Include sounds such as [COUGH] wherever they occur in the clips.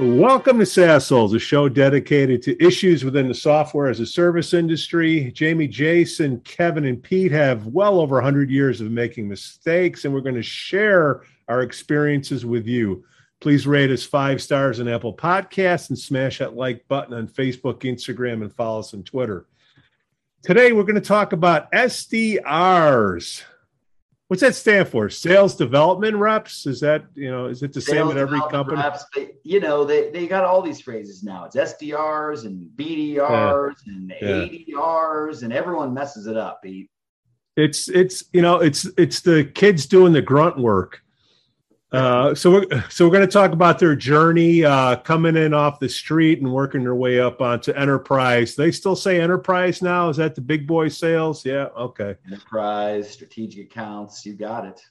Welcome to SaaSholes, a show dedicated to issues within the software as a service industry. Jamie, Jason, Kevin, and Pete have well over 100 years of making mistakes, and we're going to share our experiences with you. Please rate us five stars on Apple Podcasts and smash that like button on Facebook, Instagram, and follow us on Twitter. Today, we're going to talk about SDRs. What's that stand for? Sales development reps? Is that you know? Is it the Sales same at every company? reps, you know, they, they got all these phrases now. It's SDRs and BDRs and Yeah. ADRs, and everyone messes it up. It's it's you know it's it's the kids doing the grunt work. Uh, so we're so we're going to talk about their journey uh, coming in off the street and working their way up onto enterprise. They still say enterprise now. Is that the big boy sales? Yeah. Okay. Enterprise, strategic accounts, you got it.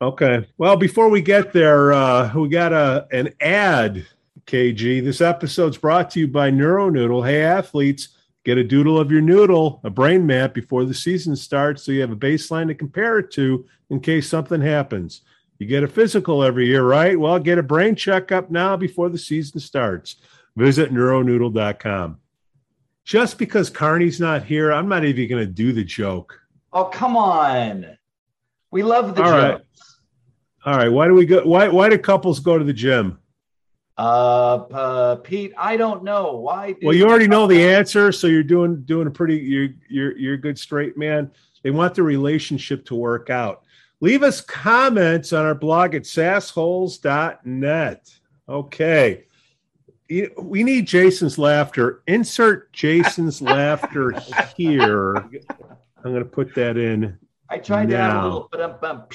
Okay. Well, before we get there, uh, we got a an ad. KG. This episode's brought to you by NeuroNoodle. Hey, athletes, get a doodle of your noodle, a brain map before the season starts, so you have a baseline to compare it to in case something happens. You get a physical every year, right? Well, get a brain checkup now before the season starts. Visit neuronoodle.com. Just because Carney's not here, I'm not even going to do the joke. Oh, come on. We love the All right. jokes. All right, why do we go? Why why do couples go to the gym? Uh, uh, Pete, I don't know. Why? do- Well, you already know the answer, so you're doing doing a pretty you're you're you're a good straight man. They want the relationship to work out. Leave us comments on our blog at sassholes.net. Okay. We need Jason's laughter. Insert Jason's [LAUGHS] laughter here. I'm going to put that in. I tried to add a little bit of bump,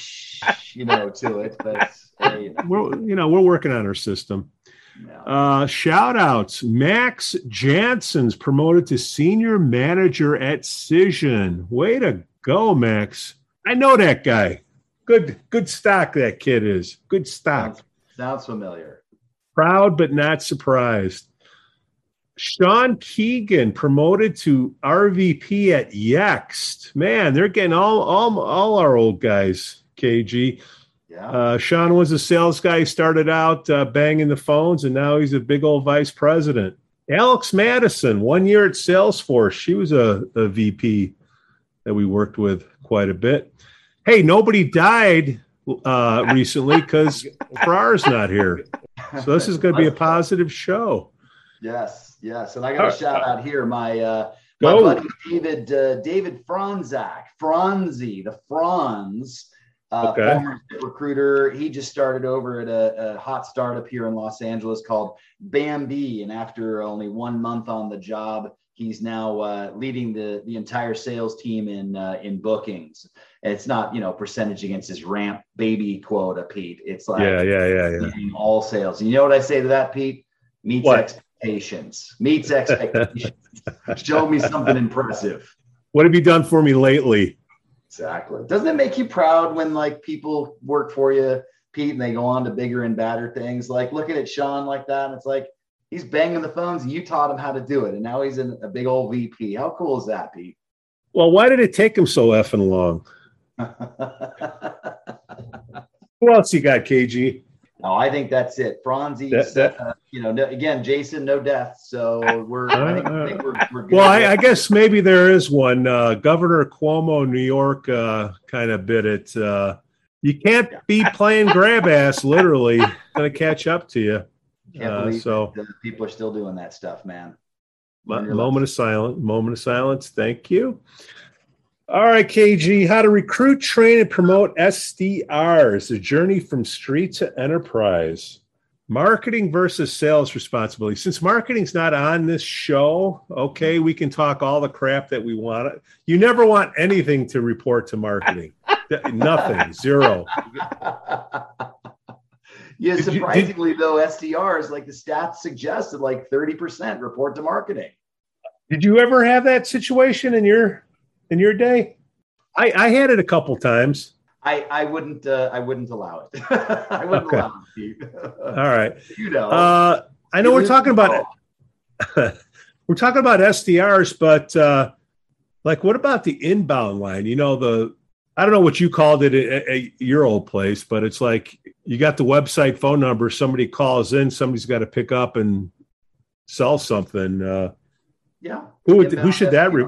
you know, to it, but hey, you know, We're you know we're working on our system. no. Uh, shout outs. Max Jansen's promoted to senior manager at Cision. Way to go, Max. I know that guy. Good, good stock that kid is. Good stock. sounds, sounds familiar. Proud but not surprised. Sean Keegan promoted to RVP at Yext. Man, they're getting all all all our old guys. KG. Yeah. Uh, Sean was a sales guy. He started out uh, banging the phones, and now he's a big old vice president. Alex Madison, one year at Salesforce. She was a, a VP that we worked with quite a bit. Hey, nobody died uh, recently because Farrar's not here. So this is going to be a positive show. Yes, yes, and I got a shout out here. My uh, Go. my buddy David uh, David Franzak, Franzi, the Franz, uh, Okay. former recruiter. He just started over at a, a hot startup here in Los Angeles called Bambee, and after only one month on the job, he's now uh, leading the the entire sales team in uh, in bookings. It's not you know percentage against his ramp baby quota, Pete. It's like Yeah, yeah, yeah, yeah. all sales. And you know what I say to that, Pete? Meets What? expectations. Meets expectations. [LAUGHS] Show me something impressive. What have you done for me lately? Exactly. Doesn't it make you proud when like people work for you, Pete, and they go on to bigger and badder things? Like looking at Sean like that, and it's like he's banging the phones, and you taught him how to do it, and now he's in a big old VP. How cool is that, Pete? Well, why did it take him so effing long? [LAUGHS] Who else you got, KG? No, I think that's it. Franzi's, That- that- uh, you know, no, again, Jason, no death. So we're, I think, I think we're, we're. Well, I, I guess maybe there is one. Uh, Governor Cuomo, New York, uh, kind of bit it. Uh, you can't be playing grab ass, literally. [LAUGHS] Going to catch up to you. Can't uh, so- the people are still doing that stuff, man. Moment of silence. Moment of silence. Thank you. All right, KG. How to recruit, train, and promote SDRs, the journey from street to enterprise. Marketing versus sales responsibility. Since marketing's not on this show, okay, we can talk all the crap that we want. You never want anything to report to marketing. [LAUGHS] Nothing. Zero. yeah, you- did- surprisingly though, SDRs like the stats suggested like 30% report to marketing. Did you ever have that situation in your in your day? I, I had it a couple times. I, I wouldn't uh, I wouldn't allow it. [LAUGHS] I wouldn't Okay. allow it. [LAUGHS] All right. you know. Uh, I know [LAUGHS] we're talking about we're talking about SDRs, but uh, like, what about the inbound line? You know, the I don't know what you called it at, at your old place, but it's like you got the website phone number. Somebody calls in, somebody's got to pick up and sell something. Uh, yeah. Who would, who should that? Re-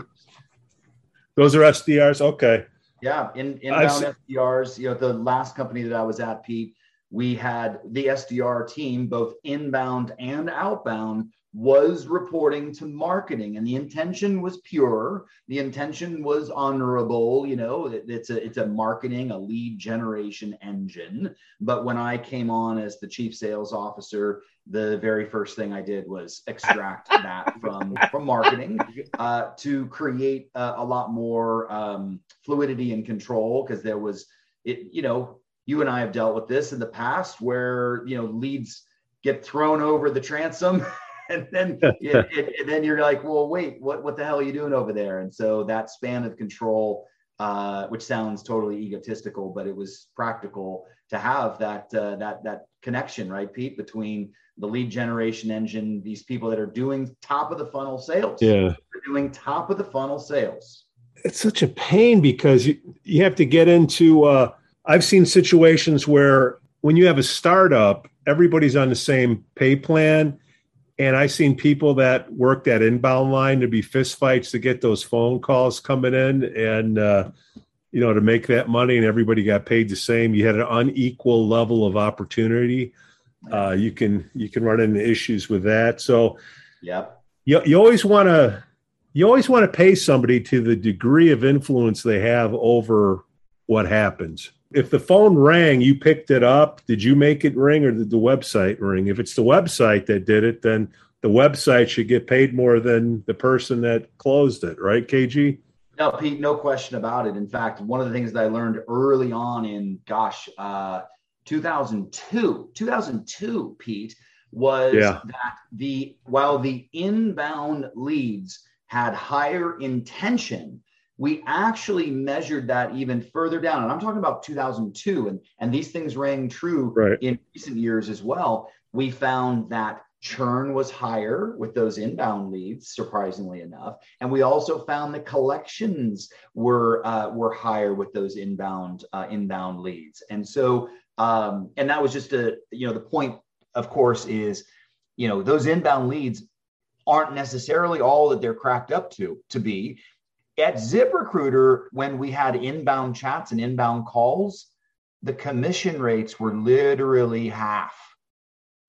Those are SDRs. Okay. Yeah, in inbound SDRs. You know, the last company that I was at, Pete, we had the SDR team, both inbound and outbound, was reporting to marketing and the intention was pure the intention was honorable you know it, it's a it's a marketing a lead generation engine but when i came on as the chief sales officer the very first thing i did was extract that from from marketing uh, to create a, a lot more um, fluidity and control because there was it you know you and i have dealt with this in the past where you know leads get thrown over the transom [LAUGHS] and then [LAUGHS] it, it, and then you're like, well, wait, what what the hell are you doing over there? And so that span of control, uh, which sounds totally egotistical, but it was practical to have that uh, that that connection, right, Pete, between the lead generation engine, these people that are doing top of the funnel sales, yeah, They're doing top of the funnel sales. It's such a pain because you you have to get into. Uh, I've seen situations where when you have a startup, everybody's on the same pay plan and I've seen people that work that inbound line to be fistfights to get those phone calls coming in, and uh, you know to make that money, and everybody got paid the same. You had an unequal level of opportunity. Uh, you can you can run into issues with that. So, yep. You you always want to you always want to pay somebody to the degree of influence they have over what happens if the phone rang, you picked it up. Did you make it ring or did the website ring? If it's the website that did it, then the website should get paid more than the person that closed it, right, KG? No, Pete, no question about it. In fact, one of the things that I learned early on in, gosh, uh, 2002, 2002, Pete, was yeah. that the while the inbound leads had higher intention we actually measured that even further down and i'm talking about 2002 and, and these things rang true right. in recent years as well we found that churn was higher with those inbound leads surprisingly enough. And we also found the collections were uh, were higher with those inbound uh, inbound leads. And so um, and that was just a you know the point of course is you know those inbound leads aren't necessarily all that they're cracked up to to be. At ZipRecruiter, when we had inbound chats and inbound calls, the commission rates were literally half,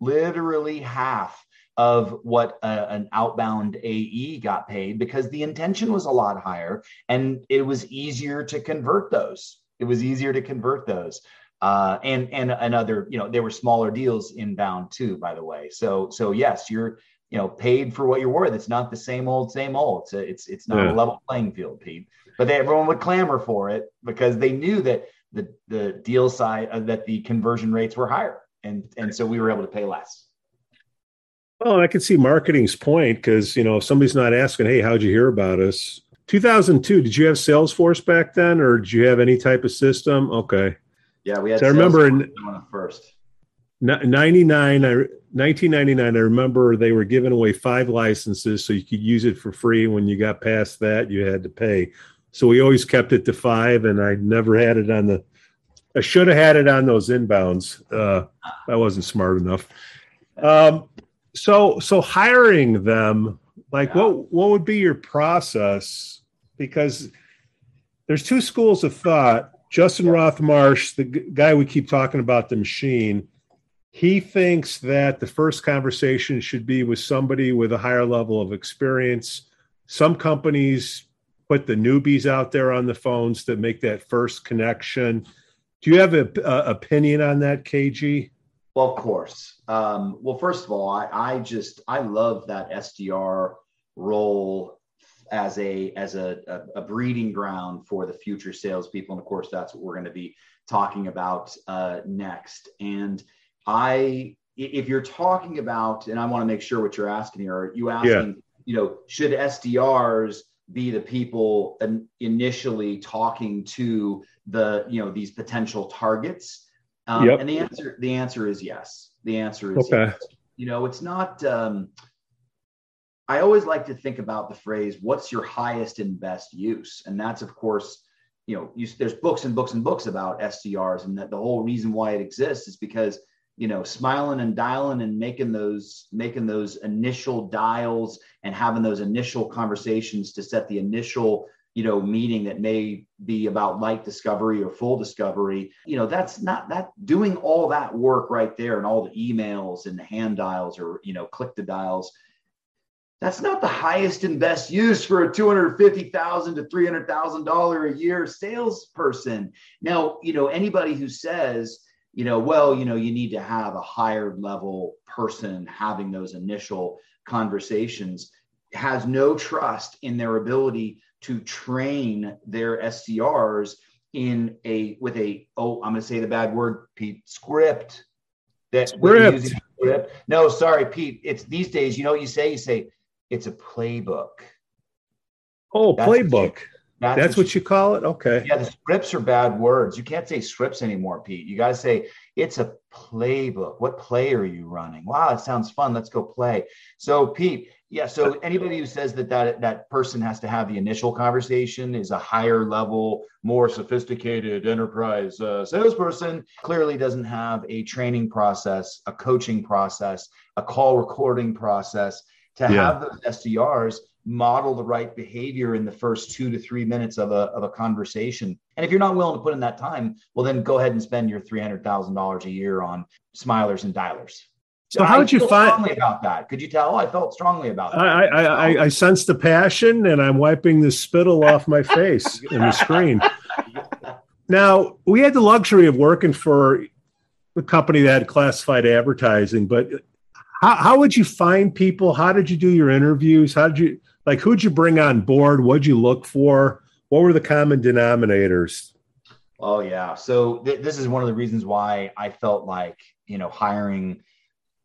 literally half of what a, an outbound AE got paid because the intention was a lot higher and it was easier to convert those. It was easier to convert those. Uh, and and another, you know, there were smaller deals inbound too, by the way. So so yes, you're you know paid for what you're worth. It's not the same old same old. It's a, it's it's not yeah. a level playing field, Pete. But they, everyone would clamor for it because they knew that the the deal side uh, that the conversion rates were higher, and and so we were able to pay less. Well, I can see marketing's point because you know if somebody's not asking, "Hey, how'd you hear about us?" 2002. Did you have Salesforce back then, or did you have any type of system? Okay. Yeah, we had. So I remember in first. 99 I, 1999 i remember they were giving away five licenses so you could use it for free when you got past that you had to pay so we always kept it to five and i never had it on the i should have had it on those inbounds uh, i wasn't smart enough um, so so hiring them like yeah. what what would be your process because there's two schools of thought justin roff-marsh the guy we keep talking about the machine he thinks that the first conversation should be with somebody with a higher level of experience. Some companies put the newbies out there on the phones to make that first connection. Do you have an opinion on that, KG? Well, of course. Um, well, first of all, I, I just I love that SDR role as a as a, a, a, breeding ground for the future salespeople, and of course, that's what we're going to be talking about uh, next. And I, if you're talking about, and I want to make sure what you're asking here, are you asking, yeah. you know, should SDRs be the people initially talking to the, you know, these potential targets? Um, yep. And the answer, the answer is yes. The answer is okay. yes. You know, it's not. Um, I always like to think about the phrase, "What's your highest and best use?" And that's, of course, you know, you, there's books and books and books about SDRs, and that the whole reason why it exists is because you know smiling and dialing and making those making those initial dials and having those initial conversations to set the initial you know meeting that may be about light discovery or full discovery you know that's not that doing all that work right there and all the emails and the hand dials or you know click the dials that's not the highest and best use for a 250,000 to $300,000 a year salesperson. Now, you know, anybody who says, you know, well, you know, you need to have a higher level person having those initial conversations has no trust in their ability to train their SDRs in a with a oh I'm going to say the bad word Pete script that script. script. No, sorry Pete. It's these days. You know what you say? You say it's a playbook. Oh, That's playbook. That's, That's what, you call it? Okay. Yeah, the scripts are bad words. You can't say scripts anymore, Pete. You got to say it's a playbook. What play are you running? Wow, it sounds fun. Let's go play. So, Pete, yeah. So anybody who says that that that person has to have the initial conversation is a higher level, more sophisticated enterprise uh, salesperson clearly doesn't have a training process, a coaching process, a call recording process to yeah. have those SDRs model the right behavior in the first two to three minutes of a, of a conversation. And if you're not willing to put in that time, well, then go ahead and spend your $300,000 a year on smilers and dialers. So how did you find strongly about that? Could you tell? I felt strongly about that. I, I, I, I sense the passion, and I'm wiping the spittle off my face in the screen. Now we had the luxury of working for a company that had classified advertising, but how, how would you find people? How did you do your interviews? How did you like who'd you bring on board? What'd you look for? What were the common denominators? Oh yeah. So th- this is one of the reasons why I felt like you know hiring.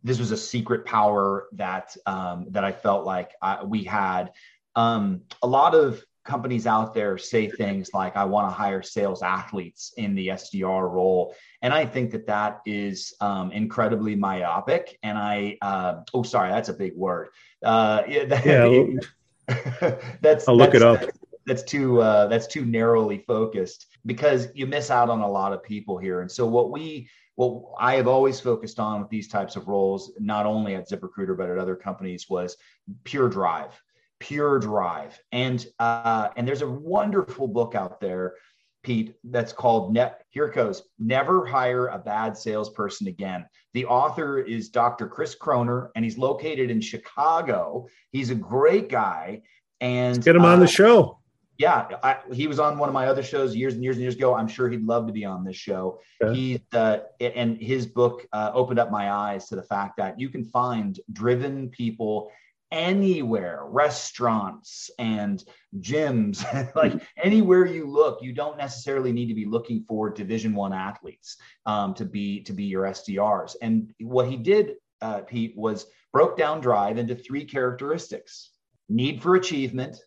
This was a secret power that um, that I felt like I, we had. Um, a lot of companies out there say things like i want to hire sales athletes in the sdr role and i think that that is um, incredibly myopic and i uh, oh sorry that's a big word uh, yeah, that, yeah [LAUGHS] [LAUGHS] that's i'll look that's, it up that's too uh, that's too narrowly focused because you miss out on a lot of people here and so what we what I have always focused on with these types of roles, not only at ZipRecruiter but at other companies, was pure drive pure drive. And uh, and there's a wonderful book out there, Pete, that's called Net. Here it goes. Never hire a bad salesperson again. The author is Dr. Chris Croner, and he's located in Chicago. He's a great guy. And Let's get him uh, on the uh, show. Yeah, I, he was on one of my other shows years and years and years ago. I'm sure he'd love to be on this show. Okay. He's uh, and his book uh, opened up my eyes to the fact that you can find driven people anywhere restaurants and gyms [LAUGHS] like anywhere you look you don't necessarily need to be looking for division one athletes um, to be to be your sdrs and what he did uh, pete was broke down drive into three characteristics need for achievement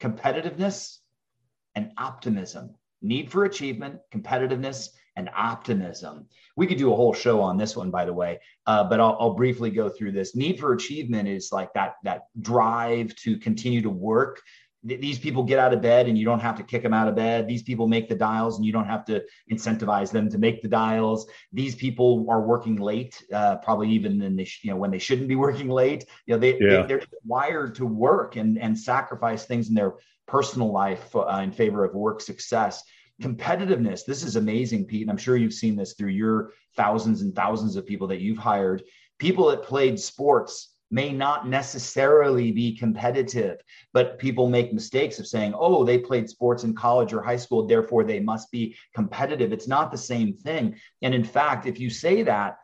competitiveness and optimism. Need for achievement competitiveness and optimism. We could do a whole show on this one, by the way, uh, but I'll, I'll, briefly go through this. Need for achievement is like that that drive to continue to work. These people get out of bed and you don't have to kick them out of bed. These people make the dials and you don't have to incentivize them to make the dials. These people are working late, uh, probably even in you know when they shouldn't be [LAUGHS] working late. You know they, yeah. they are wired to work and and sacrifice things in their personal life uh, in favor of work success competitiveness. This is amazing pete and i'm sure you've seen this through your thousands and thousands of people that you've hired. People that played sports may not necessarily be competitive but people make mistakes of saying oh they played sports in college or high school therefore they must be competitive. It's not the same thing. And in fact if you say that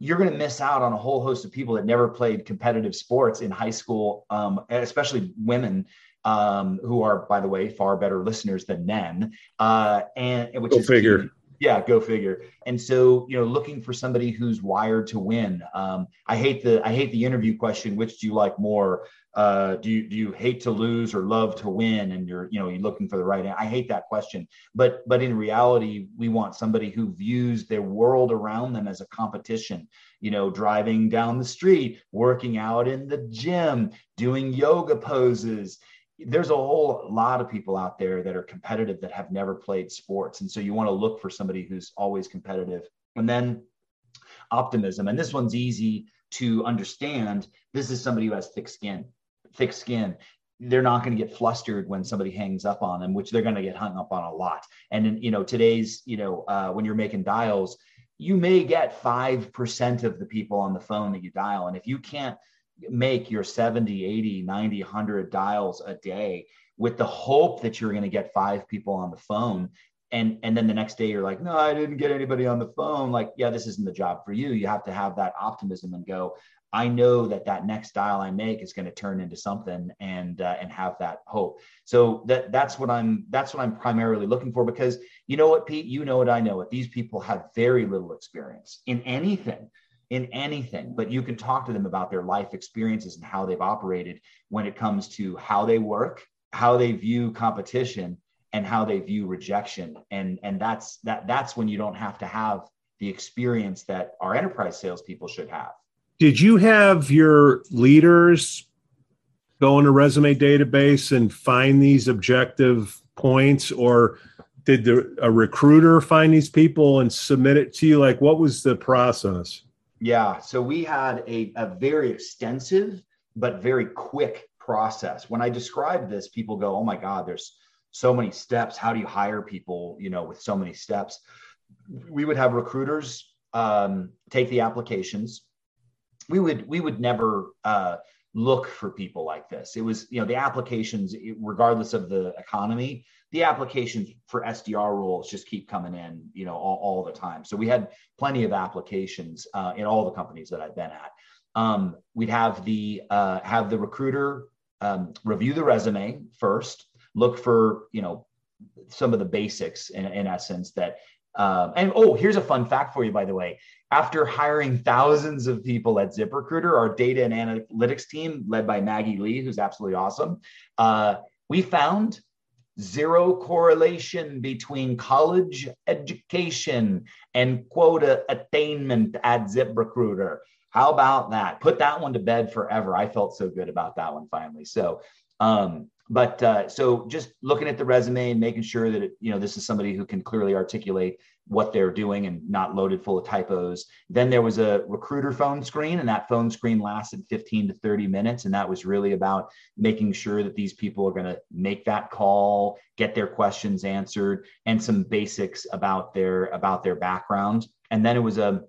you're going to miss out on a whole host of people that never played competitive sports in high school, um, especially women um, who are, by the way, far better listeners than men. Uh, and which go is figure. Key. Yeah, go figure. And so, you know, looking for somebody who's wired to win. Um, I hate the I hate the interview question. Which do you like more? Uh, do you do you hate to lose or love to win? And you're you know you're looking for the right. I hate that question. But but in reality, we want somebody who views their world around them as a competition. You know, driving down the street, working out in the gym, doing yoga poses there's a whole lot of people out there that are competitive that have never played sports. And so you want to look for somebody who's always competitive. And then optimism. And this one's easy to understand. This is somebody who has thick skin, thick skin. They're not going to get flustered when somebody hangs up on them, which they're going to get hung up on a lot. And you know, today's, you know, uh, when you're making dials, you may get 5% of the people on the phone that you dial. And if you can't make your 70, 80, 90, 100 dials a day with the hope that you're going to get five people on the phone. And and then the next day you're like no i didn't get anybody on the phone. Like yeah this isn't the job for you. You have to have that optimism and go i know that that next dial i make is going to turn into something and uh, and have that hope. So that that's what i'm that's what i'm primarily looking for because you know what pete? You know what i know. What these people have very little experience in anything in anything, but you can talk to them about their life experiences and how they've operated when it comes to how they work, how they view competition, and how they view rejection. And and that's that that's when you don't have to have the experience that our enterprise salespeople should have. Did you have your leaders go in a resume database and find these objective points or did the, a recruiter find these people and submit it to you like what was the process yeah. So we had a, a very extensive but very quick process. When I describe this, people go, oh my God, there's so many steps. How do you hire people, you know, with so many steps? We would have recruiters um, take the applications. We would we would never uh, look for people like this. It was, you know, the applications, regardless of the economy, the applications for SDR roles just keep coming in, you know, all, all the time. So we had plenty of applications uh, in all the companies that I've been at. Um, we'd have the uh, have the recruiter um, review the resume first, look for you know some of the basics in, in essence that. Um, and oh, here's a fun fact for you, by the way. After hiring thousands of people at ZipRecruiter, our data and analytics team, led by Maggie Lee, who's absolutely awesome, uh, we found zero correlation between college education and quota attainment at ZipRecruiter. How about that? Put that one to bed forever. I felt so good about that one finally. So, um, but uh, so just looking at the resume and making sure that it, you know this is somebody who can clearly articulate what they're doing and not loaded full of typos. Then there was a recruiter phone screen, and that phone screen lasted 15 to 30 minutes. And that was really about making sure that these people are going to make that call, get their questions answered, and some basics about their about their background. And then it was a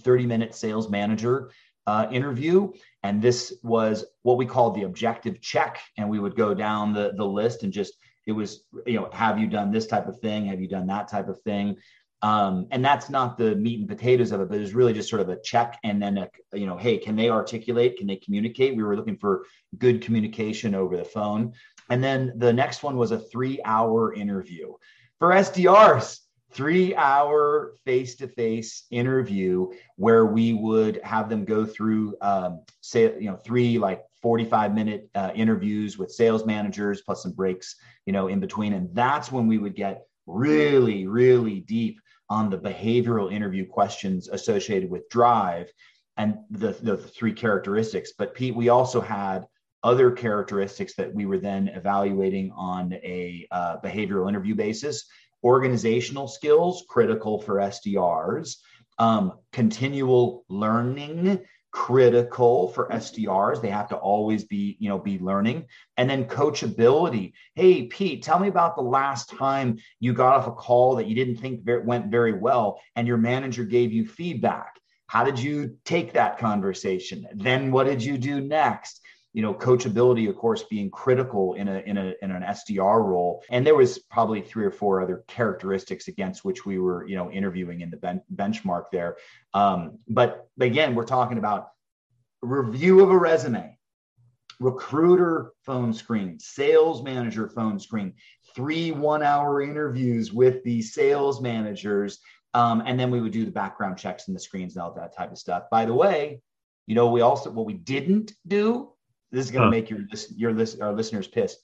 30 minute sales manager uh, interview. And this was what we called the objective check. And we would go down the, the list and just, it was, you know, have you done this type of thing? Have you done that type of thing? Um, and that's not the meat and potatoes of it, but it's really just sort of a check and then, a, you know, hey, can they articulate? Can they communicate? We were looking for good communication over the phone. And then the next one was a three hour interview for SDRs three hour face to face interview where we would have them go through, um, say, you know, three like 45 minute uh, interviews with sales managers plus some breaks, you know, in between. And that's when we would get really, really deep on the behavioral interview questions associated with drive and the, the three characteristics. But Pete, we also had other characteristics that we were then evaluating on a uh, behavioral interview basis organizational skills critical for SDRs, um, continual learning critical for SDRs. They have to always be, you know, be learning. And then coachability. Hey, Pete, tell me about the last time you got off a call that you didn't think went very well and your manager gave you feedback. How did you take that conversation? Then what did you do next? You know coachability of course being critical in a in a in an SDR role. And there was probably three or four other characteristics against which we were you know interviewing in the ben- benchmark there. Um, but again we're talking about review of a resume recruiter phone screen sales manager phone screen three one hour interviews with the sales managers. Um, and then we would do the background checks and the screens and all that type of stuff. By the way you know we also what we didn't do this is going to huh. make your your list our listeners pissed.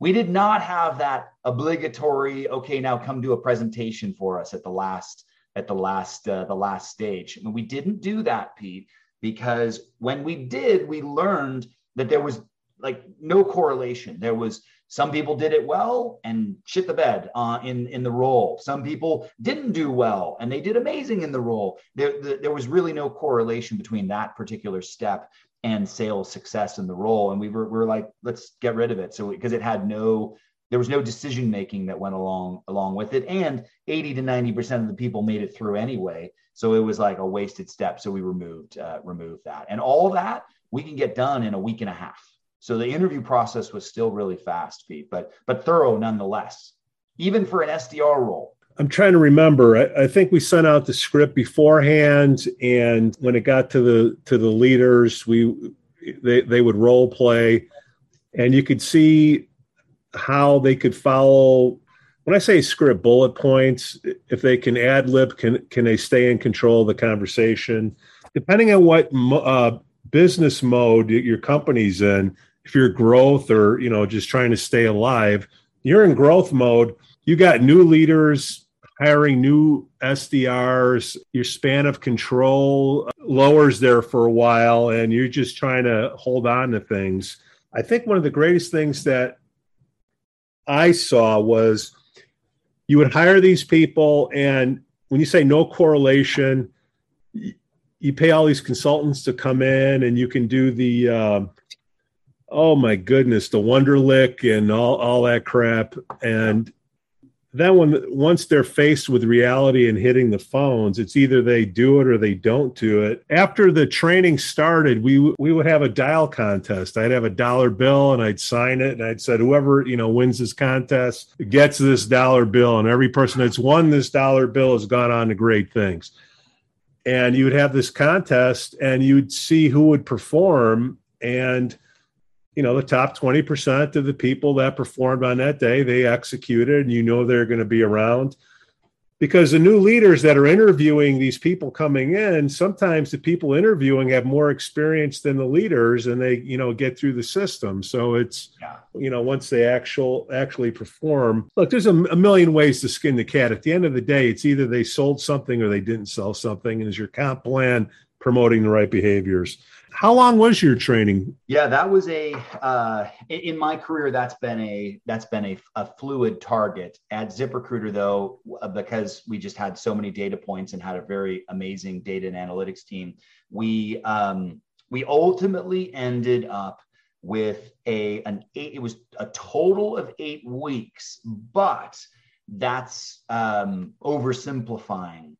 We did not have that obligatory. Okay, now come do a presentation for us at the last at the last uh, the last stage. And we didn't do that, Pete, because when we did, we learned that there was like no correlation. There was some people did it well and shit the bed uh, in in the role. Some people didn't do well and they did amazing in the role. There, the, there was really no correlation between that particular step and sales success in the role. And we were, we were like, let's get rid of it. So because it had no there was no decision making that went along along with it and 80 to 90 percent of the people made it through anyway so it was like a wasted step so we removed uh, removed that and all that we can get done in a week and a half so the interview process was still really fast, Pete, but but thorough nonetheless, even for an SDR role. I'm trying to remember. I, I, think we sent out the script beforehand, and when it got to the to the leaders, we they they would role play, and you could see how they could follow. When I say script bullet points, if they can ad lib, can can they stay in control of the conversation? Depending on what uh, business mode your company's in, if you're growth or you know just trying to stay alive you're in growth mode. You got new leaders hiring new sdrs your span of control lowers there for a while and you're just trying to hold on to things. I think one of the greatest things that i saw was you would hire these people and when you say no correlation you pay all these consultants to come in and you can do the uh, oh my goodness, the Wonderlic and all, all that crap. And then when once they're faced with reality and hitting the phones, it's either they do it or they don't do it. After the training started, we we would have a dial contest. I'd have a dollar bill and I'd sign it and I'd said whoever you know wins this contest gets this dollar bill, and every person that's won this dollar bill has gone on to great things. And you would have this contest, and you'd see who would perform and you know the top 20% of the people that performed on that day they executed and you know they're going to be around. Because the new leaders that are interviewing these people coming in sometimes the people interviewing have more experience than the leaders and they you know get through the system. So it's yeah. you know once they actual actually perform look there's a, a, million ways to skin the cat. At the end of the day it's either they sold something or they didn't sell something and is your comp plan promoting the right behaviors how long was your training? Yeah, that was a uh, in my career. That's been a that's been a, a fluid target at ZipRecruiter, though, uh, because we just had so many data points and had a very amazing data and analytics team. We um, we ultimately ended up with a an eight. It was a total of eight weeks, but that's um, oversimplifying.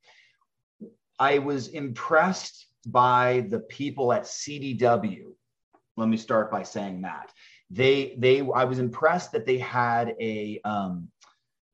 I was impressed by the people at CDW. Let me start by saying that they they I was impressed that they had a um,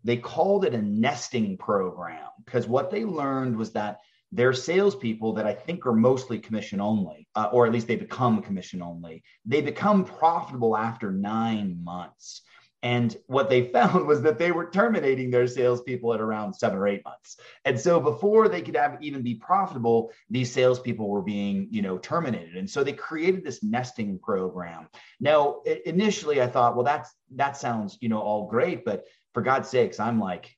they called it a nesting program because what they learned was that their salespeople that I think are mostly commission only, uh, or at least they become commission only, they become profitable after nine months. And what they [LAUGHS] found was that they were terminating their salespeople at around seven or eight months. And so before they could have even be profitable, these salespeople were being, you know, terminated. And so they created this nesting program. Now, initially I thought, well, that's that sounds, you know, all great, but for God's sakes, I'm like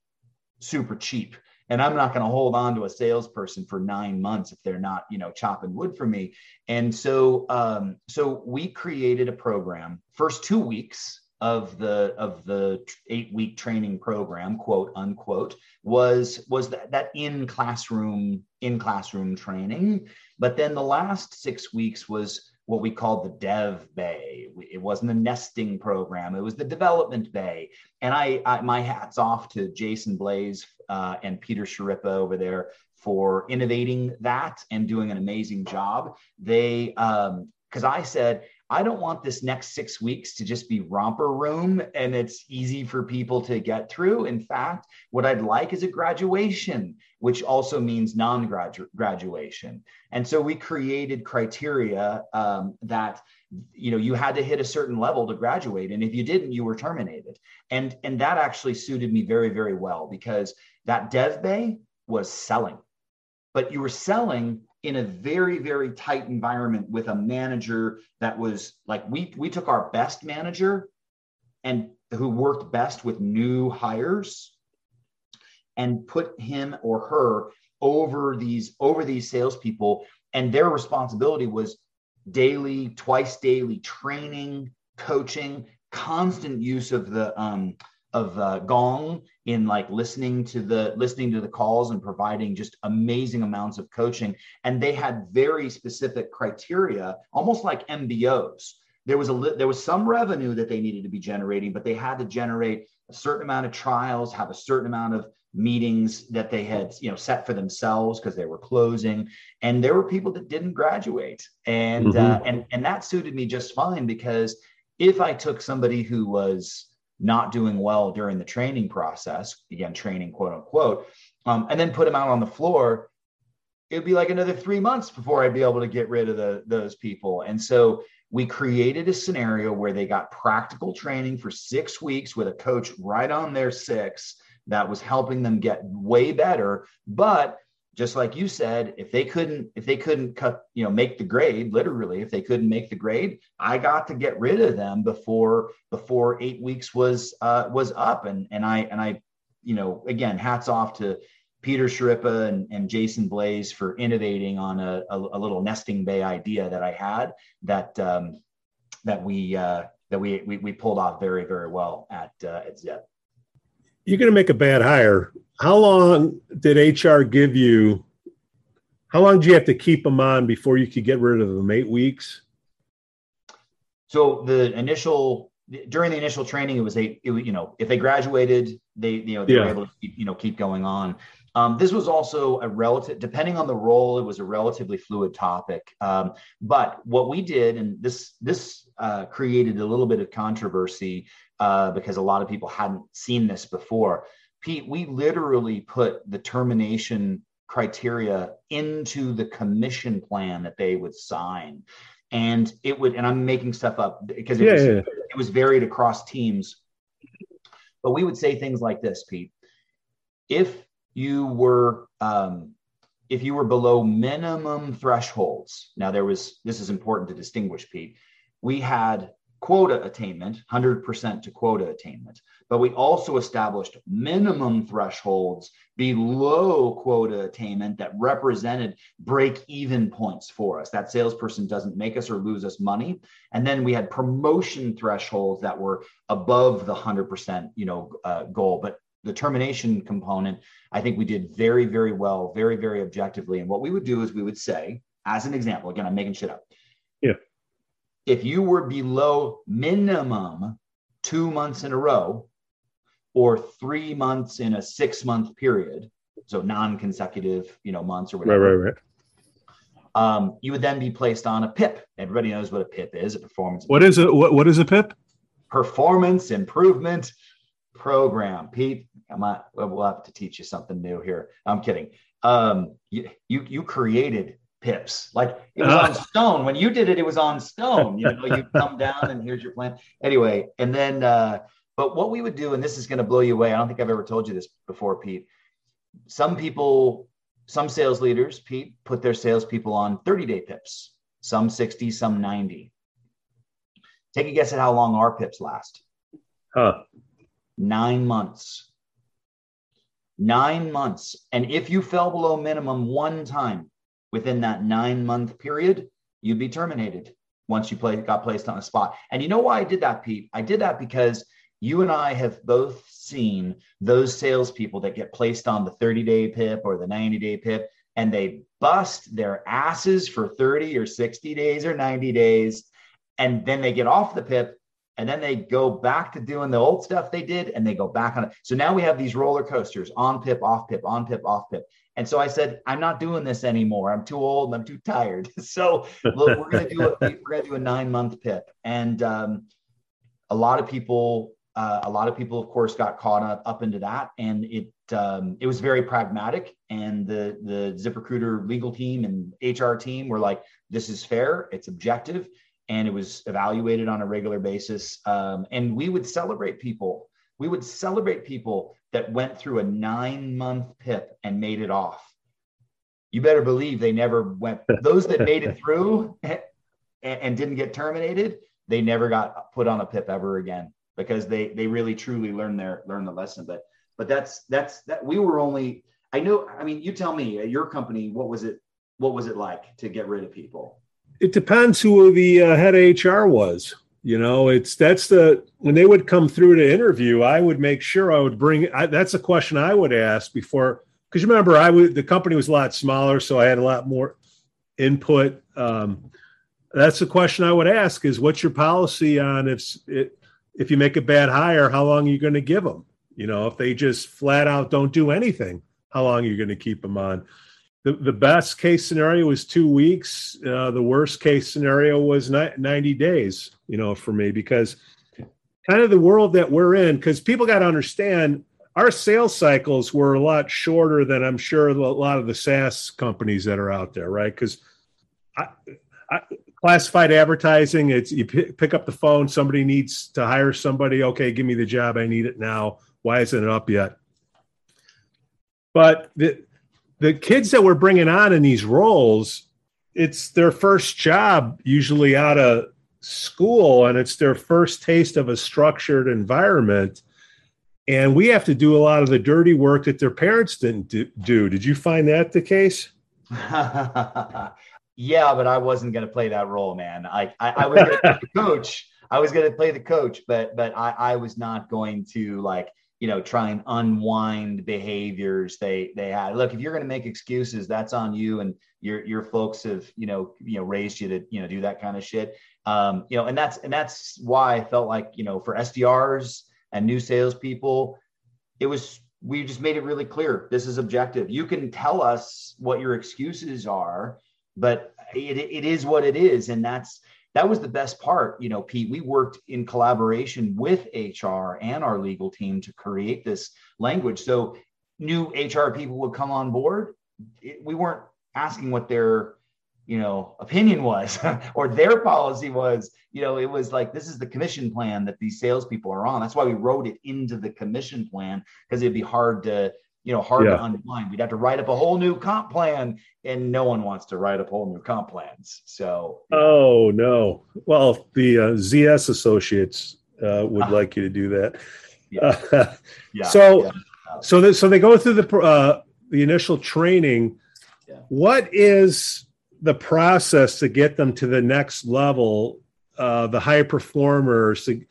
super cheap and i'm not going to hold on to a salesperson for nine months if they're not you know chopping wood for me and so um, so we created a program first two weeks of the of the eight week training program quote unquote was was that, that in classroom in classroom training. But then the last six weeks was what we called the dev bay. It wasn't a nesting program. It was the development bay. And i, I my hats off to jason blaze uh, and peter sharippa over there for innovating that and doing an amazing job. They um because i said I don't want this next six weeks to just be romper room and it's easy for people to get through. In fact, what I'd like is a graduation, which also means non graduation. And so we created criteria um, that you know you had to hit a certain level to graduate and if you didn't you were terminated and and that actually suited me very very well because that dev bay was selling but you were selling in a very very tight environment with a manager that was like we we took our best manager and who worked best with new hires and put him or her over these over these salespeople. And their responsibility was daily twice daily training coaching, constant use of the um, of uh, gong in like listening to the listening to the calls and providing just amazing amounts of coaching. And they had very specific criteria almost like mbos there was a there was some revenue that they needed to be generating but they had to generate a certain amount of trials have a certain amount of meetings that they had you know set for themselves because they were closing. And there were people that didn't graduate. And mm-hmm. uh, and and that suited me just fine because if i took somebody who was not doing well during the training process, again, training, quote unquote, um, and then put them out on the floor, it'd be like another three months before I'd be able to get rid of the, those people. And so we created a scenario where they got practical training for six weeks with a coach right on their six that was helping them get way better. But just like you said if they couldn't if they couldn't cut you know make the grade literally if they couldn't make the grade i got to get rid of them before before eight weeks was uh was up. And and i and i you know again hats off to peter sharippa and, and jason blaze for innovating on a, a, a little nesting bay idea that i had that um that we uh that we we, we pulled off very very well at uh, at zip you're going to make a bad hire how long did HR give you? How long do you have to keep them on before you could get rid of them? Eight weeks. So the initial during the initial training, it was eight. It, you know, if they graduated, they you know they yeah. were able to keep, you know keep going on. Um, this was also a relative, depending on the role, it was a relatively fluid topic. Um, but what we did, and this this uh, created a little bit of controversy uh, because a lot of people hadn't seen this before. Pete, we literally put the termination criteria into the commission plan that they would sign. And it would, and I'm making stuff up because it, yeah, was, yeah. it was varied across teams. But we would say things like this, Pete. If you were um, if you were below minimum thresholds, now there was this is important to distinguish, Pete. We had quota attainment, 100% to quota attainment. But we also established minimum thresholds below quota attainment that represented break even points for us. That salesperson doesn't make us or lose us money. And then we had promotion thresholds that were above the 100% you know, uh, goal. But the termination component, I think we did very, very well, very, very objectively. And what we would do is we would say, as an example, again, I'm making shit up. If you were below minimum two months in a row or three months in a six month period, so non-consecutive, you know, months or whatever. Right, right, right. Um, you would then be placed on a PIP. Everybody knows what a PIP is, a performance. What is it? What, what is a PIP? Performance improvement program. Pete, I might, we'll have to teach you something new here. I'm kidding. Um, you, you, you created pips. Like it was on stone. When you did it, it was on stone. You know, you [LAUGHS] come down and here's your plan. Anyway, and then uh, but what we would do, and this is going to blow you away. I don't think I've ever told you this before, Pete. Some people, some sales leaders, Pete, put their salespeople on 30-day pips, some 60, some 90. Take a guess at how long our pips last. Huh. Nine months. Nine months. And if you fell below minimum one time, within that nine month period, you'd be terminated once you play, got placed on a spot. And you know why I did that, Pete? I did that because you and I have both seen those salespeople that get placed on the 30 day PIP or the 90 day PIP and they bust their asses for 30 or 60 days or 90 days. And then they get off the PIP and then they go back to doing the old stuff they did and they go back on it. So now we have these roller coasters on PIP, off PIP, on PIP, off PIP. And so I said, I'm not doing this anymore. I'm too old and I'm too tired. [LAUGHS] So look, we're going to do a, [LAUGHS] we're going to do a nine month PIP. And um, a lot of people, uh, a lot of people, of course, got caught up, up into that. And it, um, it was very pragmatic. And the, the ZipRecruiter legal team and HR team were like, this is fair. It's objective. And it was evaluated on a regular basis. Um, and we would celebrate people we would celebrate people that went through a nine month PIP and made it off. You better believe they never went, those that made it through [LAUGHS] and, and didn't get terminated, they never got put on a PIP ever again because they they really truly learned their learned the lesson. But but that's that's that we were only I know I mean you tell me at your company what was it what was it like to get rid of people? It depends who the uh, head HR was You know, it's that's the when they would come through to interview, I would make sure I would bring. I, that's a question I would ask before, because remember, I would the company was a lot smaller, so I had a lot more input. Um, that's the question I would ask: is what's your policy on if it, if you make a bad hire, how long are you going to give them? You know, if they just flat out don't do anything, how long are you going to keep them on? The, the best case scenario was two weeks. Uh, the worst case scenario was 90 days, you know, for me, because kind of the world that we're in, because people got to understand our sales cycles were a lot shorter than I'm sure a lot of the SaaS companies that are out there, right? Because I, I, classified advertising, it's you p- pick up the phone, somebody needs to hire somebody. Okay, give me the job. I need it now. Why isn't it up yet? But the the kids that we're bringing on in these roles, it's their first job usually out of school, and it's their first taste of a structured environment. And we have to do a lot of the dirty work that their parents didn't do. Did you find that the case? [LAUGHS] yeah, but I wasn't going to play that role, man. I, I, I was going to play the [LAUGHS] coach. I was going to play the coach, but but I, I was not going to like you know try and unwind behaviors they they had. Look, if you're going to make excuses, that's on you, and your your folks have you know you know raised you to you know do that kind of shit. Um, you know, and that's and that's why I felt like you know for SDRs and new salespeople, it was we just made it really clear. This is objective. You can tell us what your excuses are but it, it is what it is and that's that was the best part you know pete we worked in collaboration with hr and our legal team to create this language. So new hr people would come on board. It, we weren't asking what their you know opinion was [LAUGHS] or their policy was. You know it was like this is the commission plan that these salespeople are on. That's why we wrote it into the commission plan because it'd be hard to you know, hard yeah. to unwind. We'd have to write up a whole new comp plan, and no one wants to write up whole new comp plans. So, oh no. Well, the uh, ZS Associates uh, would uh, like you to do that. Yeah. yeah. So, so that, so they go through the uh, the initial training. Yeah. What is the process to get them to the next level? Uh, the high performers to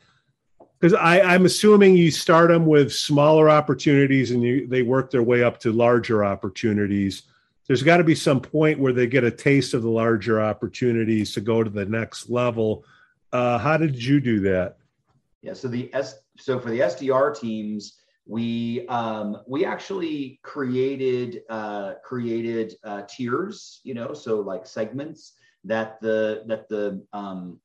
because I'm assuming you start them with smaller opportunities and you, they work their way up to larger opportunities. There's got to be some point where they get a taste of the larger opportunities to go to the next level. Uh, how did you do that? Yeah, so the S so for the SDR teams, we um, we actually created uh, created uh, tiers, you know, so like segments that the that the um,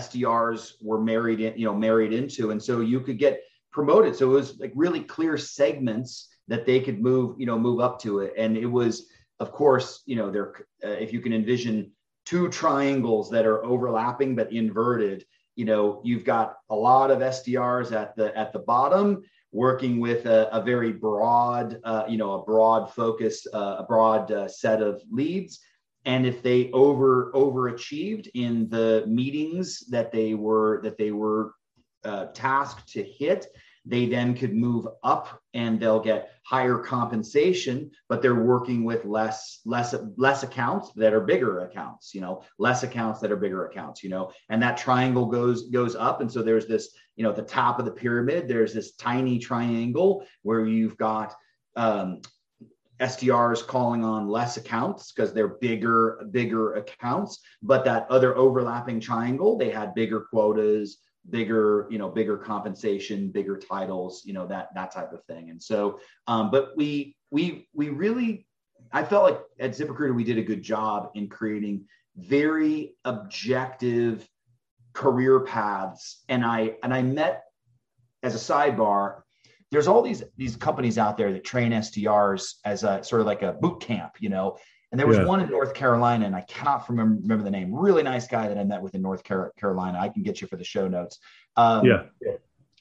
SDRs were married in, you know, married into. And so you could get promoted. So it was like really clear segments that they could move, you know, move up to it. And it was, of course, you know, there, uh, if you can envision two triangles that are overlapping but inverted, you know, you've got a lot of SDRs at the at the bottom working with a, a very broad, uh, you know, a broad focus, uh, a broad uh, set of leads and if they over overachieved in the meetings that they were that they were uh, tasked to hit they then could move up and they'll get higher compensation but they're working with less less less accounts that are bigger accounts you know less accounts that are bigger accounts you know and that triangle goes goes up. And so there's this you know at the top of the pyramid there's this tiny triangle where you've got um, SDRs calling on less accounts because they're bigger, bigger accounts. But that other overlapping triangle, they had bigger quotas, bigger, you know, bigger compensation, bigger titles, you know, that that type of thing. And so, um, but we we we really, I felt like at ZipRecruiter we did a good job in creating very objective career paths. And I and I met as a sidebar there's all these these companies out there that train SDRs as a sort of like a boot camp, you know. And there was yeah. one in North Carolina, and I cannot remember, remember the name. Really nice guy that I met with in North Carolina. I can get you for the show notes. Um, yeah.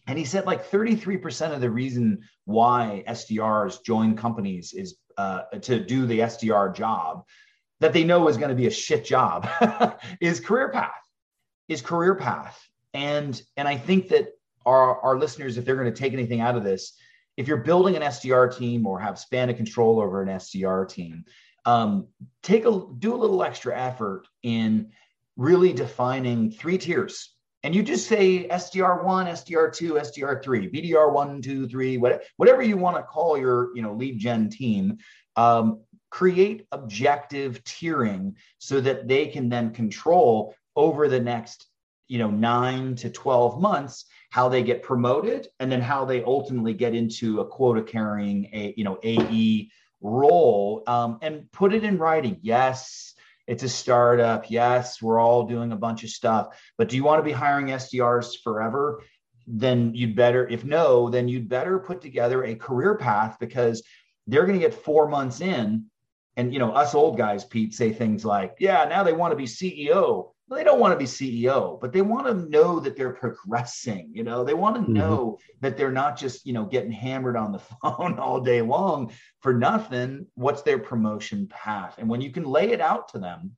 And he said like 33% of the reason why SDRs join companies is uh, to do the SDR job that they know is going to be a shit job [LAUGHS] is career path, is career path. And and I think that our, our listeners, if they're going to take anything out of this, if you're building an SDR team or have span of control over an SDR team, um, take a do a little extra effort in really defining three tiers. and you just say SDR1, SDR2, SDR3, BDR1, 2, 3, whatever you want to call your you know lead gen team. Um, create objective tiering so that they can then control over the next you know 9 to 12 months how they get promoted and then how they ultimately get into a quota carrying a you know ae role. Um, and put it in writing. Yes it's a startup. Yes we're all doing a bunch of stuff. But do you want to be hiring sdrs forever? Then you'd better if no then you'd better put together a career path because they're going to get four months in and you know us old guys pete say things like yeah now they want to be ceo they don't want to be ceo but they want to know that they're progressing you know? They want to mm-hmm. know that they're not just you know getting hammered on the [LAUGHS] phone all day long for nothing. What's their promotion path? And when you can lay it out to them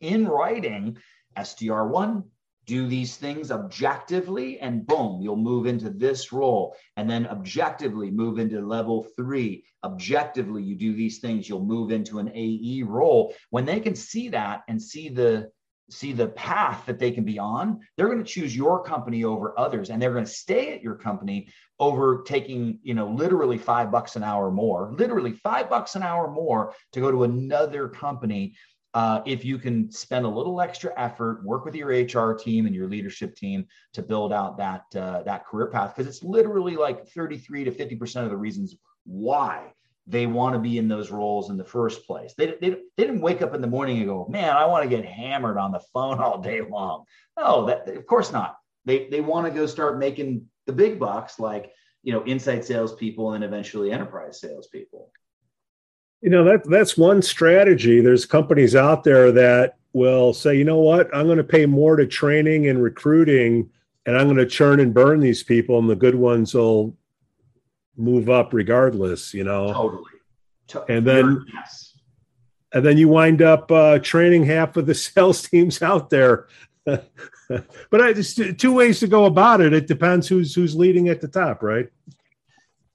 in writing sdr1 do these things objectively and boom you'll move into this role. And then objectively move into level three. Objectively you do these things you'll move into an ae role. When they can see that and see the see the path that they can be on they're going to choose your company over others and they're going to stay at your company over taking you know literally five bucks an hour more literally five bucks an hour more to go to another company. Uh, if you can spend a little extra effort, work with your HR team and your leadership team to build out that uh, that career path, because it's literally like 33 to 50 percent of the reasons why they want to be in those roles in the first place. They, they, they didn't wake up in the morning and go, man, I want to get hammered on the phone all day long. No, that of course not. They they want to go start making the big bucks, like you know, inside salespeople and eventually enterprise salespeople. You know, that that's one strategy. There's companies out there that will say, you know what, I'm going to pay more to training and recruiting, and I'm going to churn and burn these people, and the good ones will move up regardless, you know. Totally. and then yes. and then you wind up uh, training half of the [LAUGHS] sales teams out there. [LAUGHS] but I just two ways to go about it. It depends who's who's leading at the top, right?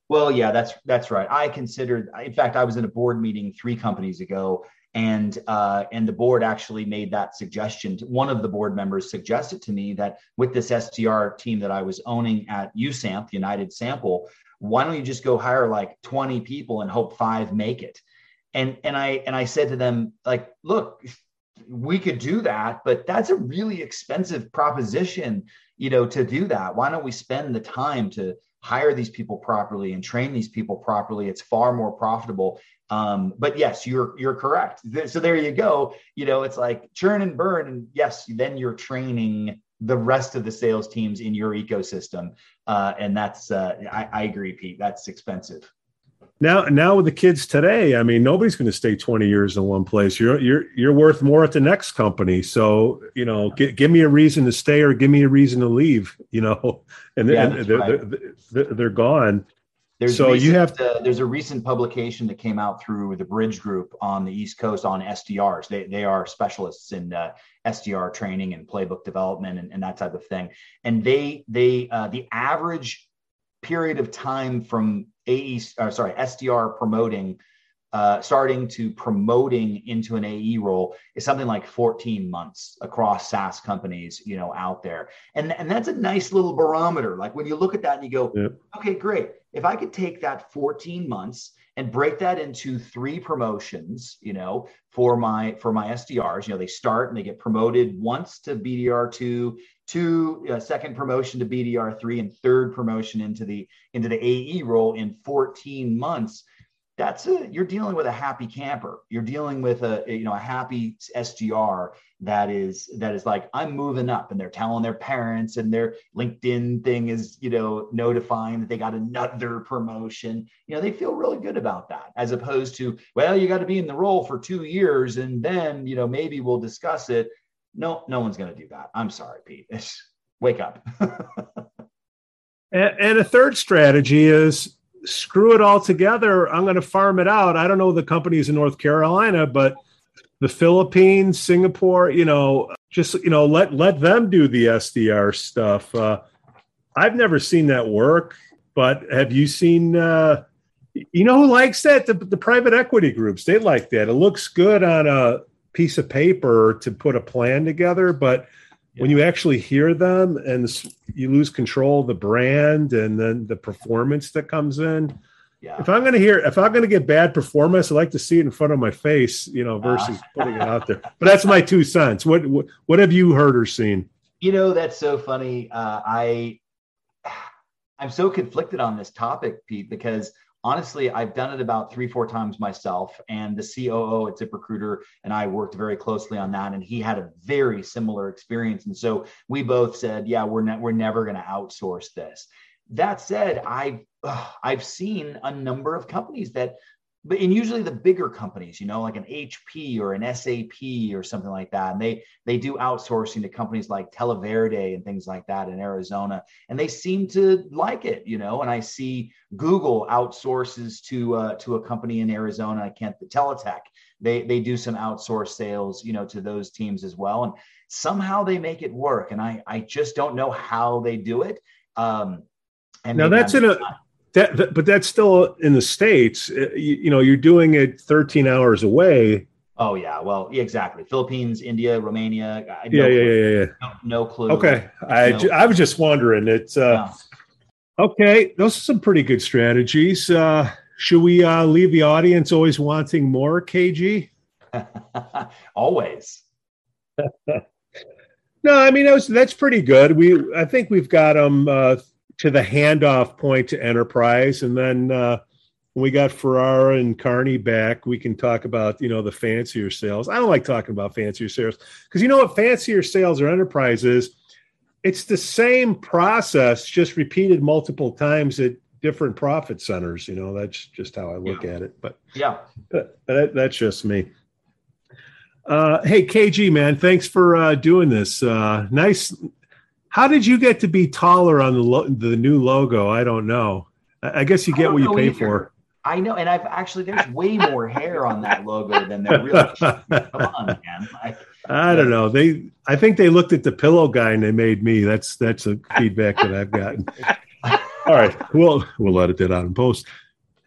Well, yeah, that's that's right. I considered. In fact, I was in a board meeting three companies ago, and uh, and the board actually made that suggestion. One of the board members suggested to me that with this SDR team that I was owning at USAMP, United Sample, why don't you just go hire like 20 people and hope five make it? And and I and I said to them like, look, we could do that, but that's a really expensive proposition, you know, to do that. Why don't we spend the time to hire these people properly and train these people properly it's far more profitable um, but yes you're you're correct so there you go you know it's like churn and burn and yes then you're training the rest of the sales teams in your ecosystem. Uh, and that's uh, I, I agree pete that's expensive. Now now with the kids today i mean nobody's going to stay 20 years in one place. You're you're you're worth more at the next company. So you know g- give me a reason to stay or give me a reason to leave you know? [LAUGHS] And, yeah, and they're, right. they're, they're, gone there's so recent, you have uh, there's a recent publication that came out through the bridge group on the east coast on sdrs they, they are specialists in uh, sdr training and playbook development and, and, that type of thing and they they uh, the average period of time from AE, uh, sorry, SDR promoting, uh, starting to promoting into an AE role is something like 14 months across SaaS companies, you know, out there. And, and that's a nice little barometer. Like when you look at that and you go, yep. okay, great. If I could take that 14 months and break that into three promotions, you know, for my for my SDRs, you know, they start and they get promoted once to BDR two, two uh, second promotion to BDR three, and third promotion into the into the AE role in 14 months that's a you're dealing with a happy camper. You're dealing with a, you know a happy sdr that is that is like i'm moving up and they're telling their parents and their linkedin thing is you know notifying that they got another promotion. You know they feel really good about that as opposed to well you got to be in the role for two years and then you know maybe we'll discuss it. No no one's going to do that. I'm sorry pete. Wake up. [LAUGHS] And, and a third strategy is screw it all together. I'm going to farm it out. I don't know the companies in North Carolina, but the Philippines, Singapore, you know, just you know, let let them do the SDR stuff. Uh, I've never seen that work, but have you seen? Uh, you know who likes that? The, the private equity groups. They like that. It looks good on a piece of paper to put a plan together, but yeah. when you actually hear them and you lose control of the brand and then the performance that comes in. Yeah. If I'm going to hear, if I'm going to get bad performance, I like to see it in front of my face, you know, versus uh, putting it out there. But that's my two cents. What, what, what have you heard or seen? You know, that's so funny. Uh, I, I'm so conflicted on this topic, Pete, because honestly, I've done it about three, four times myself. And the COO at ZipRecruiter and I worked very closely on that. And he had a very similar experience. And so we both said, yeah, we're, ne- we're never going to outsource this. That said, I've, uh, [SIGHS] I've seen a number of companies that but and usually the bigger companies you know like an hp or an sap or something like that. And they they do outsourcing to companies like televerde and things like that in arizona. And they seem to like it you know and i see google outsources to uh, to a company in arizona. I can't the teletech they they do some outsource sales you know to those teams as well. And somehow they make it work. And i i just don't know how they do it. Um and now that's in a that, that, but that's still in the states. Uh, you, you, know, you're doing it 13 hours away. Oh yeah, well, exactly. Philippines, India, Romania. No yeah, yeah, yeah, yeah, no, no, clue. Okay, I no. I was just wondering. It's uh, no. okay. Those are some pretty good strategies. Uh, should we uh, leave the audience always wanting more, KG? [LAUGHS] always. [LAUGHS] no, I mean that was, that's pretty good. We I think we've got them. Um, to the handoff point to enterprise, and then uh, when we got Ferrara and Carney back, we can talk about you know the fancier sales. I don't like talking about fancier sales because you know what fancier sales or enterprise is. It's the same process, just repeated multiple times at different profit centers. You know, that's just how I look yeah. at it. But yeah, but, but that's just me. Uh, hey KG man, thanks for uh, doing this. Uh, nice, how did you get to be taller on the lo- the new logo? I don't know. I guess you get what you pay either. for. I know, and I've actually there's way more hair on that logo than there really. [LAUGHS] Come on, man. I, I don't know. They, I think they looked at the pillow guy and they made me. That's that's a feedback that I've gotten. [LAUGHS] All right, we'll we'll let it out in post.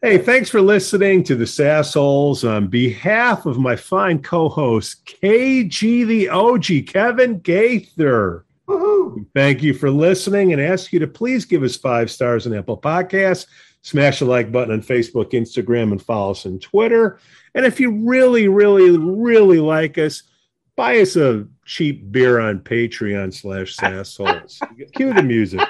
Hey, thanks for listening to the Sassholes. On behalf of my fine co-host KG the OG Kevin Gaither. Woo-hoo. Thank you for listening and ask you to please give us five stars on Apple Podcasts. Smash the like button on Facebook, Instagram, and follow us on Twitter. And if you really, really, really like us, buy us a cheap beer on Patreon slash [LAUGHS] Sassholes. Cue the music.